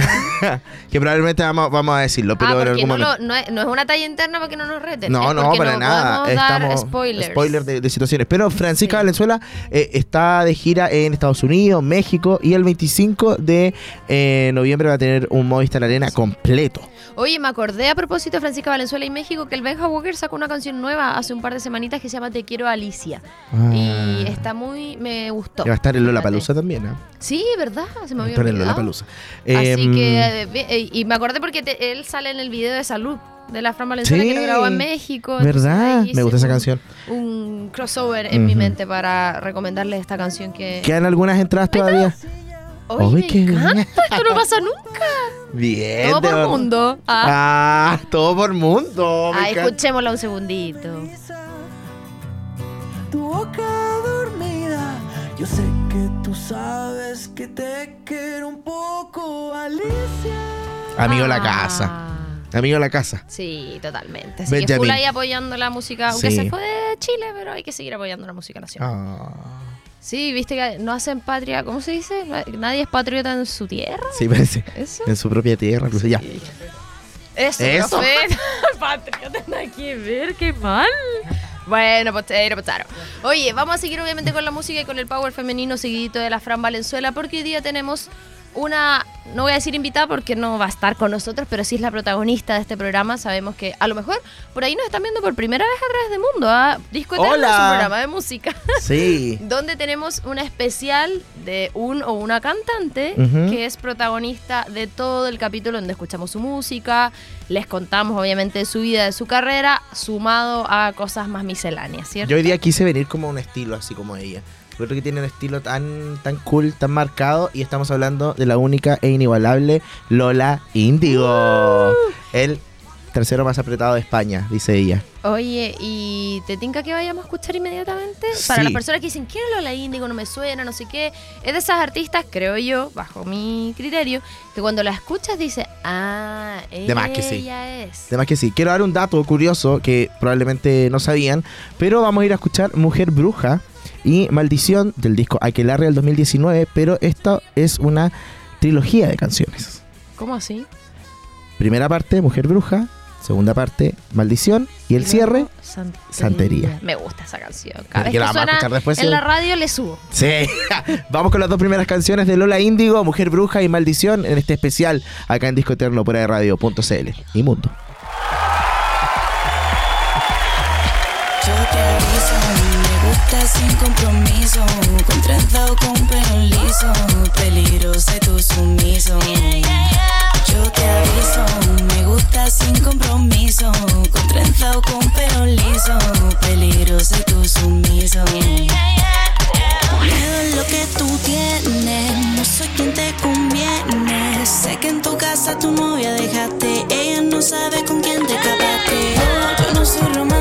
que probablemente vamos, vamos a decirlo, pero ah, en algún no, momento... lo- no, es, no es una talla interna para que no nos reten. No, no, para nada. dar Estamos spoilers. spoiler de, de situaciones. Pero Francisca Sí. Valenzuela eh, está de gira en Estados Unidos, México y el 25 de eh, noviembre va a tener un Movistar Arena completo. Oye, me acordé a propósito de Francisca Valenzuela y México que el Benja Walker sacó una canción nueva hace un par de semanitas que se llama Te quiero Alicia. Y Ah. está muy... me gustó. Y va a estar en Fíjate. Lollapalooza también, ¿ah? Sí, ¿verdad? Se me había estar en. Lollapalooza. Así Em, que... eh, ve- eh, y me acordé porque te- él sale en el video de salud de la Fran Valenzuela Sí, que lo grabó en México. ¿Verdad? Me gusta esa canción. Un, crossover en mi mente para recomendarles esta canción que... ¿Quedan algunas entradas todavía? Oye, Oye, me qué encanta, bien. esto no pasa nunca. Bien. Todo por mundo. Ah, Ah, todo por mundo. ah, escuchémosla un segundito. Tu boca dormida Yo sé sabes que te quiero un poco, Alicia. Amigo de la Ah. casa. Amigo de la casa. Sí, totalmente. Así que Benjamin. full ahí apoyando la música, aunque Sí. se fue de Chile, pero hay que seguir apoyando la música nacional. Ah. Sí, viste que no hacen patria, ¿cómo se dice? Nadie es patriota en su tierra. Sí, parece. ¿Eso? En su propia tierra, incluso ya. Eso, Eso. profe. patriota nada que ver, qué mal. Bueno, postero, postero. Oye, vamos a seguir obviamente con la música y con el power femenino seguidito de la Fran Valenzuela porque hoy día tenemos una, no voy a decir invitada porque no va a estar con nosotros, pero sí es la protagonista de este programa. Sabemos que a lo mejor por ahí nos están viendo por primera vez a través de Mundo, ¿ah? Disco Eterno es un programa de música. Sí. donde tenemos una especial de un o una cantante que es protagonista de todo el capítulo donde escuchamos su música, les contamos obviamente de su vida, de su carrera, sumado a cosas más misceláneas, ¿cierto? Yo hoy día quise venir como un estilo así como ella. Creo que tiene un estilo tan, tan cool, tan marcado. Y estamos hablando de la única e inigualable Lola Índigo. El tercero más apretado de España, dice ella. Oye, ¿y te tinca que vayamos a escuchar inmediatamente? Para las personas que dicen, ¿quién es Lola Índigo? No me suena, no sé qué. Es de esas artistas, creo yo, bajo mi criterio, que cuando la escuchas dice, ah, ella De más que sí. es. Además que sí, quiero dar un dato curioso que probablemente no sabían, pero vamos a ir a escuchar Mujer Bruja y Maldición del disco Aquelarre del 2019, pero esto es una trilogía de canciones. ¿Cómo así? Primera parte, Mujer Bruja, segunda parte, Maldición y el cierre, Santería. Santería. Me gusta esa canción. Cada vez Que la suena escuchar después, en sí. la radio le subo. Sí, vamos con las dos primeras canciones de Lola Índigo, Mujer Bruja y Maldición en este especial acá en Disco Eterno por radio.cl y Mundo. Te aviso, me gusta sin compromiso, con trenza o con pelo liso, peligroso y tu sumiso. Yo te aviso, me gusta sin compromiso, con trenza o con pelo liso, peligroso y tu sumiso. Miedo lo que tú tienes, no soy quien te conviene. Sé que en tu casa tu novia dejaste, ella no sabe con quién te escapaste. No, yo no soy romántica,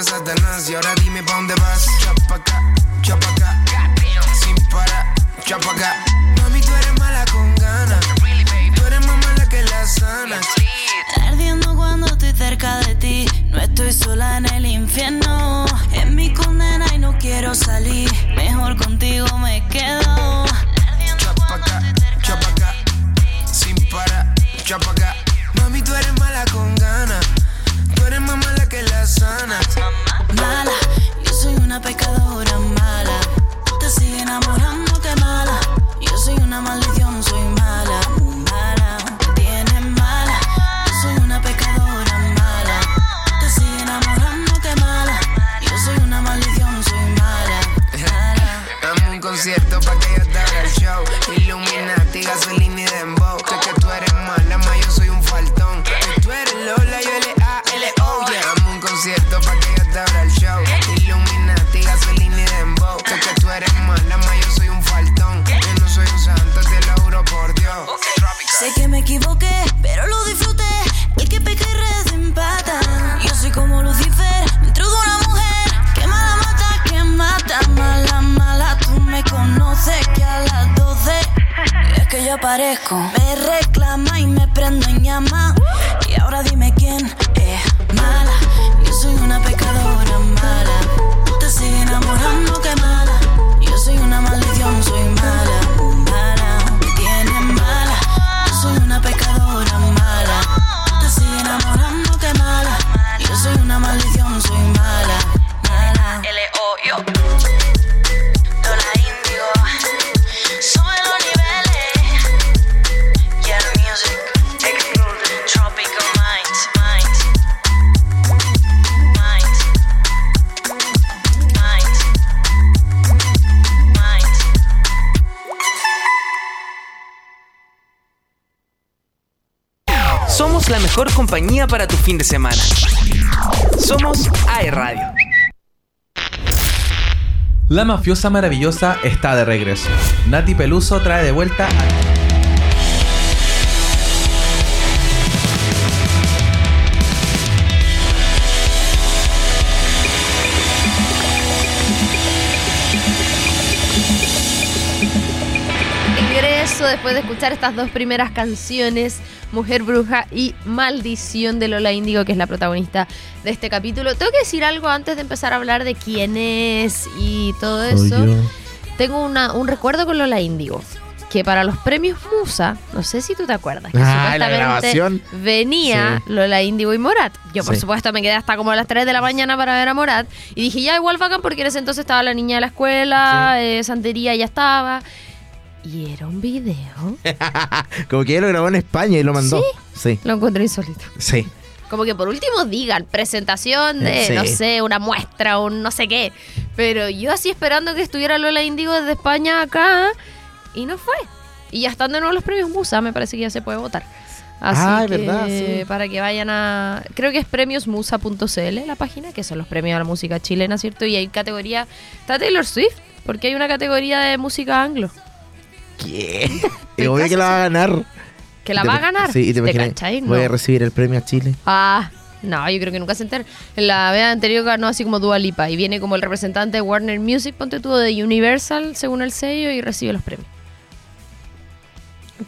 quita Satanás. Y ahora dime pa' dónde para tu fin de semana. Somos AE Radio. La mafiosa maravillosa está de regreso. Nati Peluso trae de vuelta a... Después de escuchar estas dos primeras canciones, Mujer Bruja y Maldición de Lola Índigo, que es la protagonista de este capítulo. Tengo que decir algo antes de empezar a hablar de quién es y todo eso. Tengo una- un recuerdo con Lola Índigo. Que para los premios Musa, no sé si tú te acuerdas, que Ah, la supuestamente grabación. venía Lola Índigo y Morat. Yo, por Sí. supuesto, me quedé hasta como a las 3 de la mañana para ver a Morat. Y dije, ya, igual bacán, porque en ese entonces estaba la niña de la escuela, eh, Santería ya estaba. Y era un video. Como que ella lo grabó en España y lo mandó. Sí. Lo encontré insólito. Sí. Como que por último digan, presentación de, Sí. no sé, una muestra, un no sé qué. Pero yo así esperando que estuviera Lola Índigo desde España acá, y no fue. Y ya están de nuevo los premios Musa, me parece que ya se puede votar. Así Ah, es que verdad, sí. para que vayan a... Creo que es premiosmusa.cl la página, que son los premios a la música chilena, ¿cierto? Y hay categoría... Está Taylor Swift, porque hay una categoría de música anglo. ¿Qué? Es obvio que la va a ganar. Que la va a ganar. Sí, y te ¿Te imaginas, cachai? Voy No. a recibir el premio a Chile. Ah, no, yo creo que nunca se entera. En la vez anterior ganó así como Dua Lipa y viene como el representante de Warner Music, ponte tú, de Universal, según el sello, y recibe los premios.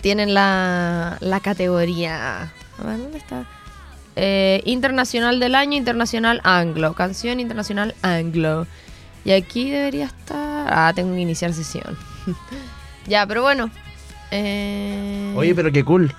Tienen la, la categoría. A ver, ¿dónde está? Eh, internacional del año, internacional anglo. Canción internacional anglo. Y aquí debería estar. Ah, tengo que iniciar sesión. ya, pero bueno. Eh, Oye, pero qué cool.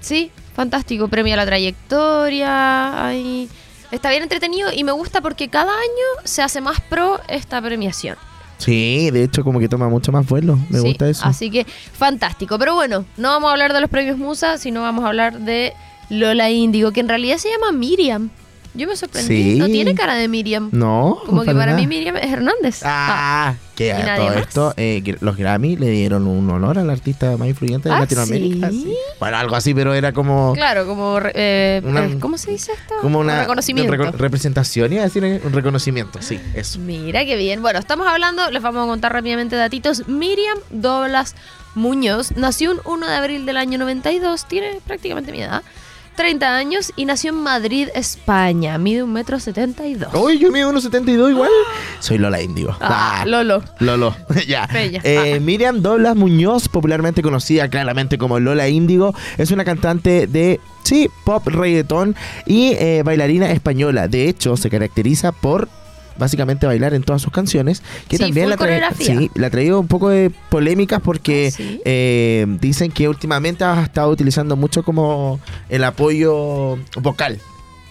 Sí, fantástico. Premio a la trayectoria. Hay está bien entretenido y me gusta porque cada año se hace más pro esta premiación. Sí, de hecho como que toma mucho más vuelo. Me Sí, gusta eso. Así que fantástico. Pero bueno, no vamos a hablar de los premios Musa, sino vamos a hablar de Lola Índigo, que en realidad se llama Miriam. Yo me sorprendí. Sí. No tiene cara de Miriam. No, Como que para nada. mí Miriam es Hernández. Ah, que ¿Y a todo más? esto, eh, que los Grammy le dieron un honor al artista más influyente de Ah, Latinoamérica. ¿sí? sí. Bueno, algo así, pero era como, Claro, como... eh, Una- eh, ¿Cómo se dice esto? como una reconocimiento. reco- representación, iba a decir eh, un reconocimiento, sí, eso. Mira qué bien. Bueno, estamos hablando, les vamos a contar rápidamente datitos. Miriam Doblas Muñoz nació un 1 de abril del año 92, tiene prácticamente mi edad, 30 años y nació en Madrid, España. Mide un metro setenta y dos. Uy, yo mido 1.72 igual. Soy Lola Índigo. Ah, Ah, Lolo. Lolo, ya. Bella. Eh, Ah. Miriam Doblas Muñoz, popularmente conocida claramente como Lola Índigo, es una cantante de, sí, pop, reggaetón y eh, bailarina española. De hecho, se caracteriza por básicamente bailar en todas sus canciones, que Sí, también la, sí, la ha traído un poco de polémicas porque Ah, ¿sí? eh, dicen que últimamente ha estado utilizando mucho como el apoyo vocal,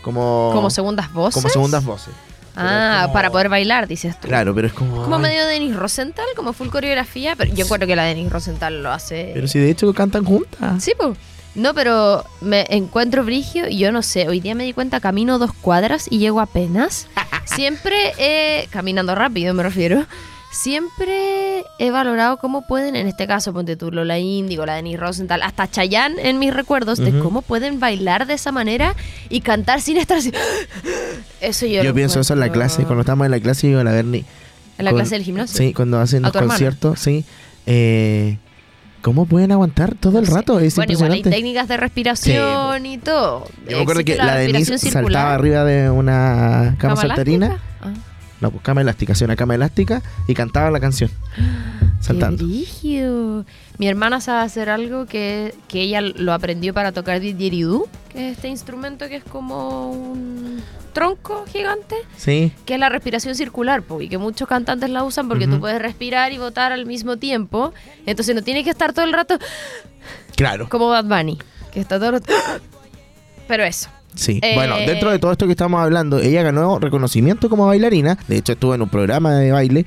como, Como segundas voces. como segundas voces. Ah, como- para poder bailar, dices tú. Claro, pero es como... Como ay, medio Denis Rosenthal, como full coreografía, pero yo encuentro que la Denis Rosenthal lo hace. Pero si de hecho cantan juntas. Sí, pues. No, pero me encuentro brigio y yo no sé. Hoy día me di cuenta, camino dos cuadras y llego apenas. Siempre, eh, caminando rápido me refiero, siempre he valorado cómo pueden, en este caso, ponte tú, Lola Índigo, la Denis Rosenthal, hasta Chayanne en mis recuerdos, de cómo pueden bailar de esa manera y cantar sin estar así. Eso yo Yo lo pienso eso en la clase, cuando estamos en la clase yo a la Berni. En la con- clase del gimnasio. Sí, cuando hacen ¿A los hermana? conciertos, sí. Eh, ¿Cómo pueden aguantar todo el rato? Es bueno, igual hay técnicas de respiración y todo. Yo me acuerdo que la, Denise respiración saltaba arriba de una cama, ¿Cama saltarina. Ah. No, pues cama elástica, sí, una cama elástica y cantaba la canción. Saltando. ¡Qué! Mi hermana sabe hacer algo que, que ella lo aprendió para tocar didgeridoo, que es este instrumento que es como un tronco gigante, Sí. que es la respiración circular, po, y que muchos cantantes la usan porque Ujú. tú puedes respirar y votar al mismo tiempo. Entonces no tienes que estar todo el rato Claro. como Bad Bunny, que está todo el rato... Pero eso. Sí. Eh, Bueno, dentro de todo esto que estamos hablando, ella ganó reconocimiento como bailarina. De hecho, estuvo en un programa de baile.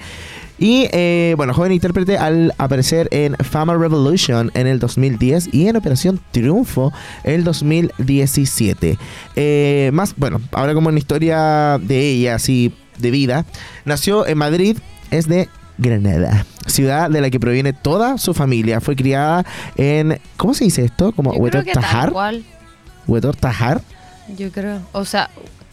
Y, eh, bueno, joven intérprete al aparecer en Fama Revolution en el 2010 y en Operación Triunfo el 2017. Eh, más, bueno, ahora como una historia de ella, así, de vida. Nació en Madrid, es de Granada, ciudad de la que proviene toda su familia. Fue criada en, ¿cómo se dice esto? Como Huetor Tajar. Huetor Tajar. Yo creo. O sea,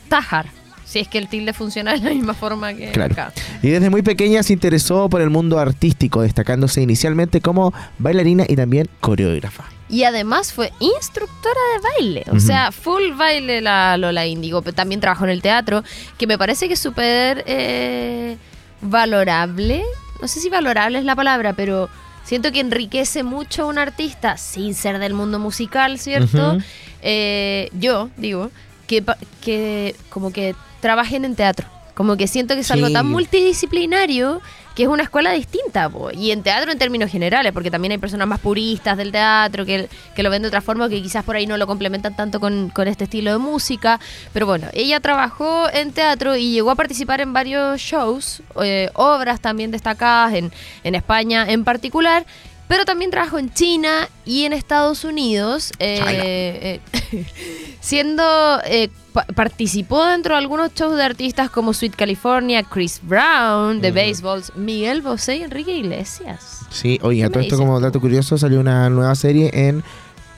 Tajar. Si es que el tilde funciona de la misma forma que Claro. acá. Y desde muy pequeña se interesó por el mundo artístico, destacándose inicialmente como bailarina y también coreógrafa. Y además fue instructora de baile. O sea, full baile la Lola Índigo. Pero también trabajó en el teatro, que me parece que es súper eh, valorable. No sé si valorable es la palabra, pero siento que enriquece mucho a un artista sin ser del mundo musical, ¿cierto? Eh, yo digo que como que trabajen en teatro. Como que siento que es algo tan multidisciplinario que es una escuela distinta. po. Y en teatro en términos generales, porque también hay personas más puristas del teatro que, que lo ven de otra forma, que quizás por ahí no lo complementan tanto con, con este estilo de música. Pero bueno, ella trabajó en teatro y llegó a participar en varios shows, eh, obras también destacadas en, en España en particular. Pero también trabajó en China y en Estados Unidos, eh, eh, siendo eh, pa- participó dentro de algunos shows de artistas como Sweet California, Chris Brown, The Ujú. Baseballs, Miguel Bosé y Enrique Iglesias. Sí, oye, a ¿Qué todo esto como dato curioso salió una nueva serie en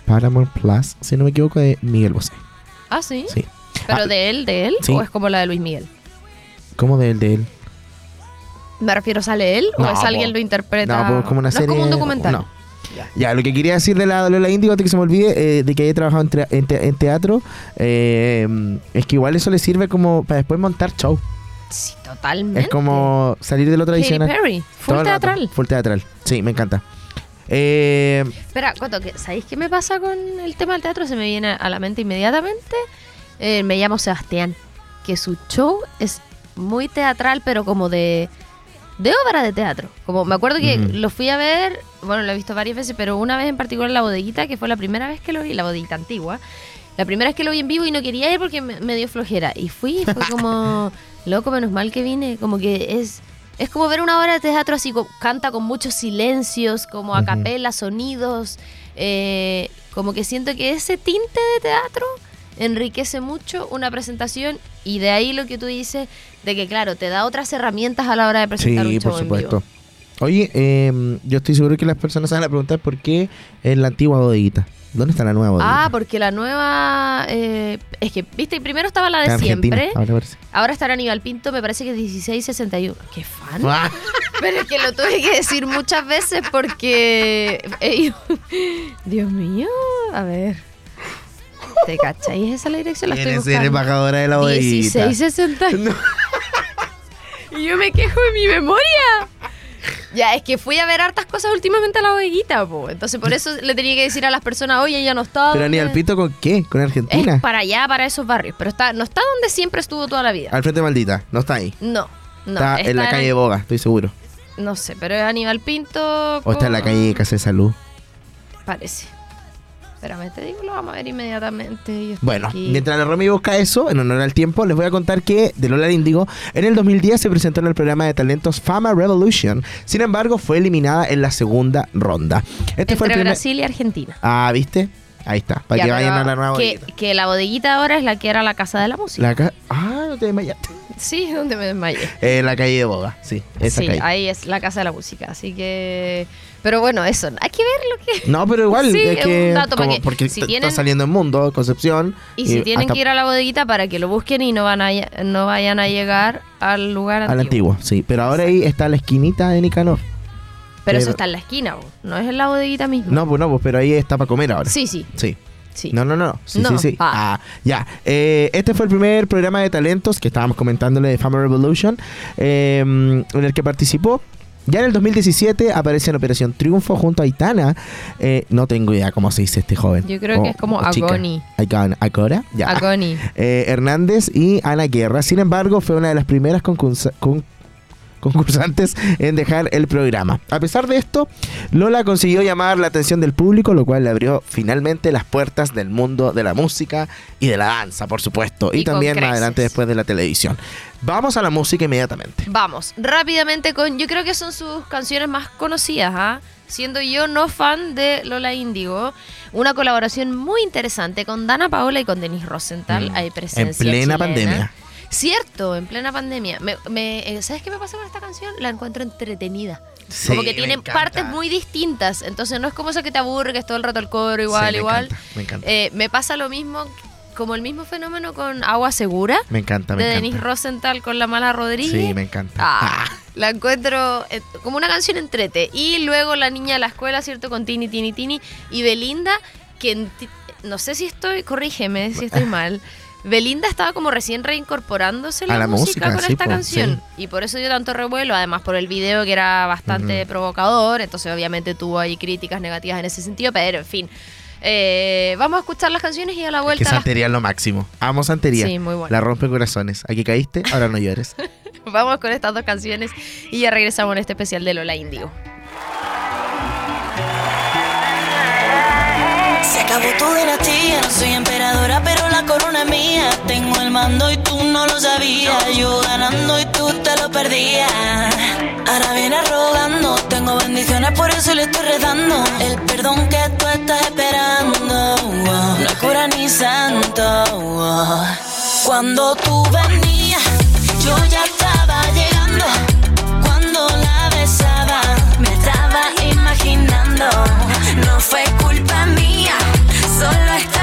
Paramount Plus, si no me equivoco, de Miguel Bosé. Ah, sí. Sí. Pero Ah, de él, de él, sí. o es como la de Luis Miguel. ¿Cómo de él? De él? Me refiero, ¿sale él o No, es alguien po. lo interpreta? No, pues como una No serie. es como un documental. No. Ya, lo que quería decir de la Lola Índigo, antes que se me olvide, eh, de que haya trabajado en, te- en teatro, eh, es que igual eso le sirve como para después montar show. Sí, totalmente. Es como salir de lo Katy tradicional. Perry, full rato. teatral. Full teatral. Sí, me encanta. Eh, Espera, Coto, ¿sabéis qué me pasa con el tema del teatro? Se me viene a la mente inmediatamente. Me llamo Sebastián, que su show es muy teatral, pero como de, de obra de teatro. Como me acuerdo que lo fui a ver, bueno, lo he visto varias veces, pero una vez en particular la bodeguita, que fue la primera vez que lo vi, la bodeguita antigua. La primera vez que lo vi en vivo y no quería ir porque me, me dio flojera. Y fui fue como, loco, menos mal que vine. Como que es, es como ver una obra de teatro así, canta con muchos silencios, como a capela, sonidos. eh, como que siento que ese tinte de teatro enriquece mucho una presentación y de ahí lo que tú dices de que claro, te da otras herramientas a la hora de presentar Sí, un show por en vivo. supuesto. Oye, eh, yo estoy seguro que las personas se van a preguntar por qué en la antigua bodeguita. ¿Dónde está la nueva bodeguita? Ah, porque la nueva. eh, es que, viste, primero estaba la de Argentina, siempre. ahora. Ahora está Aníbal Pinto, me parece que es 1661. ¡Qué fan! Ah, Pero es que lo tuve que decir muchas veces porque. Dios mío, a ver. ¿Te cachai? ¿Es esa la dirección? La estoy ¿Quieres ser embajadora de la bodeguita? 1660. Y yo me quejo de mi memoria. Ya, es que fui a ver hartas cosas últimamente a la bodeguita, po. Entonces por eso le tenía que decir a las personas, oye, ya no está. ¿Pero donde-". Aníbal Pinto con qué? ¿Con Argentina? Es para allá, para esos barrios. Pero está, no está donde siempre estuvo toda la vida. Al frente maldita, no está ahí. No, no. está, en la calle de Boga, estoy seguro. No sé, pero es Aníbal Pinto. O está en la calle de Casa de Salud. Parece. Espérame, te digo, lo vamos a ver inmediatamente. Bueno, aquí. mientras la Romy busca eso, en honor al tiempo, les voy a contar que de Lola Índigo, en el 2010 se presentó en el programa de talentos Fama Revolution. Sin embargo, fue eliminada en la segunda ronda. Este fue el Entre primer. Brasil y Argentina. Ah, ¿viste? Ahí está. Para Ya, que vayan a la nueva que, bodeguita. que la bodeguita ahora es la que era la casa de la música. La ca- Ah, no te desmayaste. Sí, donde me desmayé. En la calle de Boga, sí. Esa sí, calle. ahí es la casa de la música. Así que. Pero bueno, eso. Hay que ver lo que. No, pero igual, Sí, es que. un dato como- que porque si tienen- está saliendo en mundo, Concepción. Y si tienen hasta que ir a la bodeguita para que lo busquen y no, van a, no vayan a llegar al lugar al antiguo. antiguo, sí. Pero ahora ahí está la esquinita de Nicanor. Pero eso está en la esquina, bo. no es en la bodeguita misma. No, pues no, pues, pero ahí está para comer ahora. Sí, sí. Sí. Sí. No, no, no. Sí, No, sí. Ah, ya. Eh, este fue el primer programa de talentos que estábamos comentándole de Fama Revolution, eh, en el que participó. Ya en el 2017 aparece en Operación Triunfo junto a Aitana. Eh, no tengo idea cómo se dice este joven. Yo creo que es como chica. Agoni. Aicon- ¿Acora? Ya. Agoni. Eh, Hernández y Ana Guerra. Sin embargo, fue una de las primeras concursa- con- concursantes en dejar el programa. A pesar de esto, Lola consiguió llamar la atención del público, lo cual le abrió finalmente las puertas del mundo de la música y de la danza, por supuesto, y, también más adelante después de la televisión. Vamos a la música inmediatamente. Vamos, rápidamente con. Yo creo que son sus canciones más conocidas, ¿ah? Siendo yo no fan de Lola Índigo, una colaboración muy interesante con Dana Paola y con Denis Rosenthal. Mm, Hay presencia. en plena chilena. pandemia. Cierto, en plena pandemia. Me, me- eh, ¿Sabes qué me pasa con esta canción? La encuentro entretenida. Sí, como que me tiene encanta. partes muy distintas. Entonces no es como eso que te aburre, que es todo el rato el coro igual, Sí, me igual. encanta, me encanta. Eh, me pasa lo mismo, como el mismo fenómeno con Agua Segura. Me encanta, me de encanta. Denis Rosenthal con la mala Rodríguez. Sí, me encanta. Ah, la encuentro eh, como una canción entrete. Y luego La Niña de la Escuela, ¿cierto? Con Tini, Tini, Tini. Y Belinda, que no sé si estoy, corrígeme si estoy mal. Belinda estaba como recién reincorporándose A la, la música, música, con sí, esta canción. Y por eso dio tanto revuelo, además por el video que era bastante provocador. Entonces, obviamente, tuvo ahí críticas negativas en ese sentido. Pero, en fin. Eh, vamos a escuchar las canciones y a la que vuelta las Santería es lo máximo. Amo Santería. Sí, muy bueno. La rompe corazones. Aquí caíste, ahora no llores. Vamos con estas dos canciones y ya regresamos en este especial de Lola Indigo. Se acabó tu dinastía, soy emperadora, pero la corona es mía. Tengo el mando y tú no lo sabías. Yo ganando y tú te lo perdías. Ahora vienes rogando, tengo bendiciones, por eso le estoy redando. El perdón que tú estás esperando, oh, no cura ni santo. Cuando tú venías, yo ya estaba llegando. Cuando la besaba, me estaba imaginando. No fue culpa mía, solo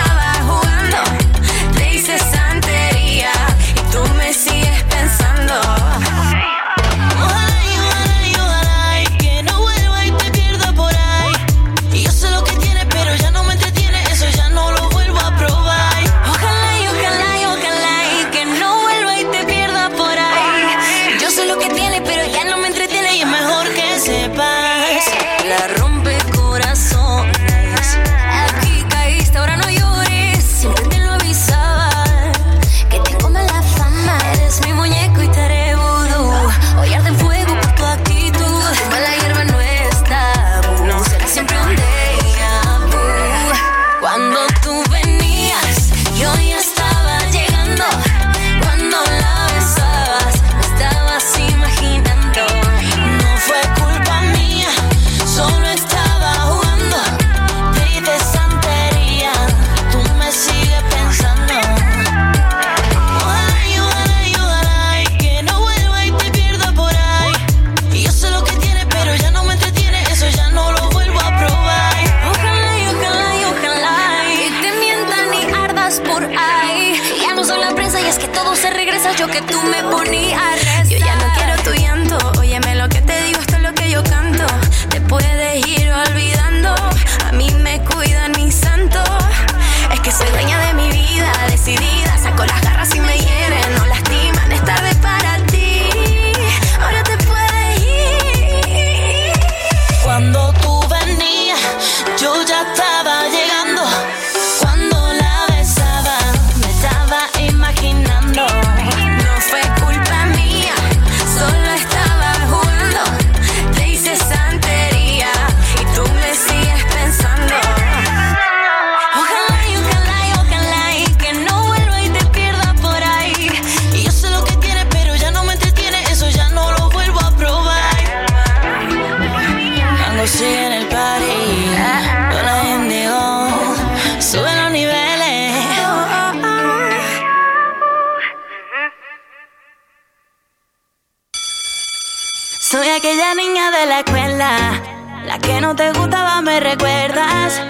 aquella niña de la escuela, la que no te gustaba, me recuerdas.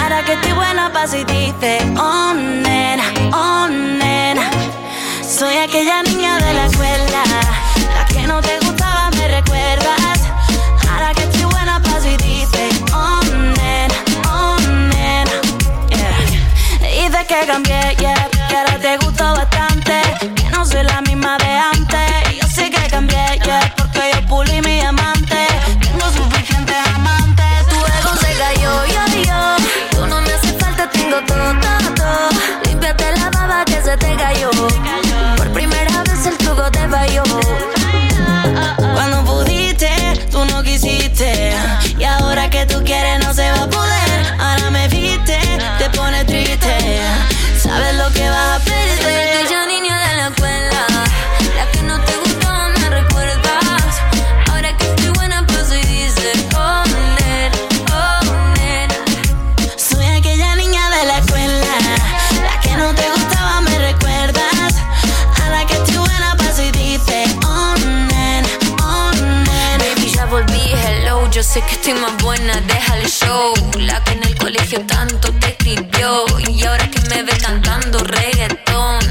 Ahora que estoy buena pa' si dices, oh nena, oh nena. Soy aquella niña de la escuela, la que no te gustaba, me recuerdas. Ahora que estoy buena pa' si dices, oh nena, oh nena. Y de que cambié estoy más buena, déjale show. La que en el colegio tanto te escribió y ahora que me ve cantando reggaetón.